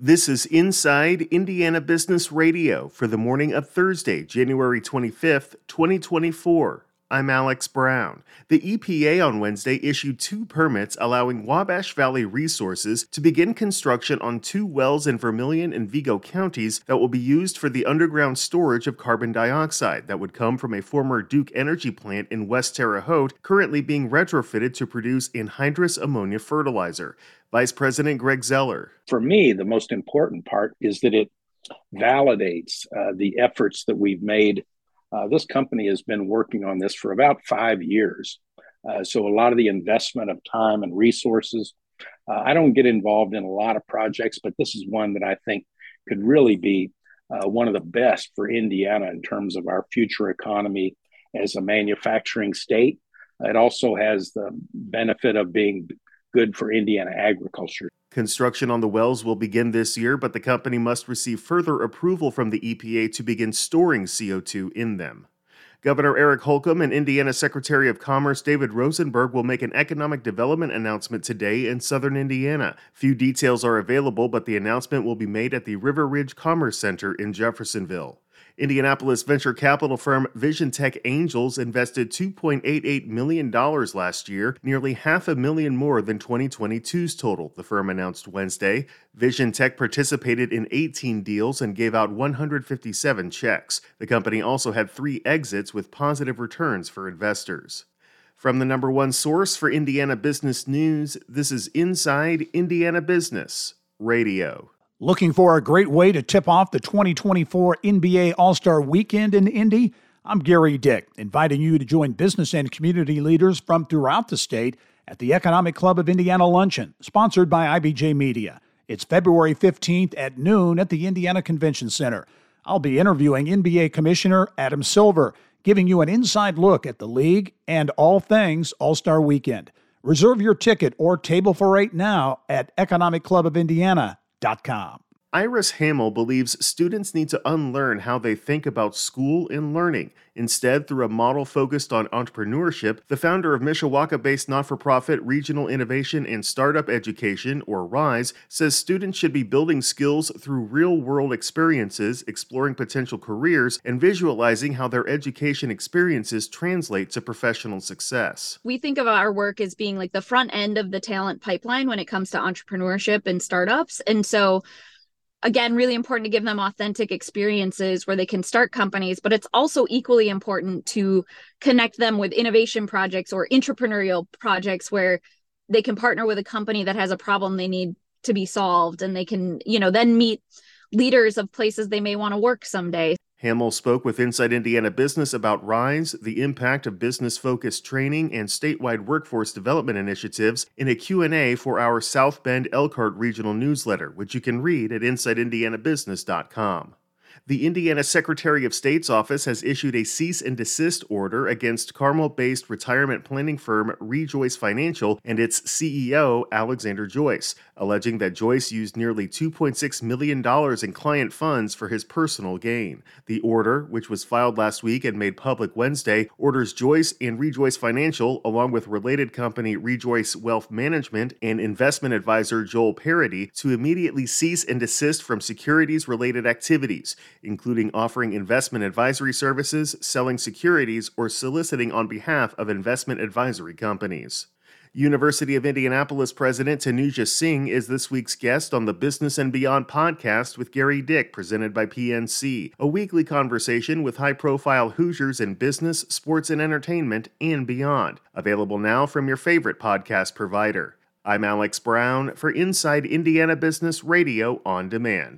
This is Inside Indiana Business Radio for the morning of Thursday, January 25th, 2024. I'm Alex Brown. The EPA on Wednesday issued two permits allowing Wabash Valley Resources to begin construction on two wells in Vermillion and Vigo counties that will be used for the underground storage of carbon dioxide that would come from a former Duke Energy plant in West Terre Haute, currently being retrofitted to produce anhydrous ammonia fertilizer. Vice President Greg Zoeller. For me, the most important part is that it validates uh, the efforts that we've made uh, this company has been working on this for about five years. Uh, so a lot of the investment of time and resources. Uh, I don't get involved in a lot of projects, but this is one that I think could really be uh, one of the best for Indiana in terms of our future economy as a manufacturing state. It also has the benefit of being good for Indiana agriculture. Construction on the wells will begin this year, but the company must receive further approval from the EPA to begin storing CO2 in them. Governor Eric Holcomb and Indiana Secretary of Commerce David Rosenberg will make an economic development announcement today in southern Indiana. Few details are available, but the announcement will be made at the River Ridge Commerce Center in Jeffersonville. Indianapolis venture capital firm Vision Tech Angels invested $2.88 million last year, nearly half a million more than 2022's total, the firm announced Wednesday. Vision Tech participated in 18 deals and gave out 157 checks. The company also had three exits with positive returns for investors. From the number one source for Indiana business news, this is Inside Indiana Business Radio. Looking for a great way to tip off the 2024 NBA All Star Weekend in Indy? I'm Gerry Dick, inviting you to join business and community leaders from throughout the state at the Economic Club of Indiana Luncheon, sponsored by IBJ Media. It's February 15th at noon at the Indiana Convention Center. I'll be interviewing NBA Commissioner Adam Silver, giving you an inside look at the league and all things All Star Weekend. Reserve your ticket or table for eight now at Economic Club of Indiana com. Iris Hamel believes students need to unlearn how they think about school and learning. Instead, through a model focused on entrepreneurship, the founder of Mishawaka based not for profit Regional Innovation and Startup Education, or RISE, says students should be building skills through real world experiences, exploring potential careers, and visualizing how their education experiences translate to professional success. We think of our work as being like the front end of the talent pipeline when it comes to entrepreneurship and startups. And so, again really important to give them authentic experiences where they can start companies but it's also equally important to connect them with innovation projects or entrepreneurial projects where they can partner with a company that has a problem they need to be solved and they can you know then meet leaders of places they may want to work someday Hamel spoke with Inside Indiana Business about RISE, the impact of business-focused training and statewide workforce development initiatives in a Q&A for our South Bend Elkhart regional newsletter, which you can read at insideindianabusiness.com. The Indiana Secretary of State's office has issued a cease and desist order against Carmel based retirement planning firm Rejoice Financial and its CEO, Alexander Joyce, alleging that Joyce used nearly $2.6 million in client funds for his personal gain. The order, which was filed last week and made public Wednesday, orders Joyce and Rejoice Financial, along with related company Rejoice Wealth Management and investment advisor Joel Parody, to immediately cease and desist from securities related activities including offering investment advisory services, selling securities, or soliciting on behalf of investment advisory companies. University of Indianapolis President Tanuja Singh is this week's guest on the Business and Beyond podcast with Gerry Dick, presented by PNC, a weekly conversation with high profile Hoosiers in business, sports, and entertainment, and beyond. Available now from your favorite podcast provider. I'm Alex Brown for Inside Indiana Business Radio on Demand.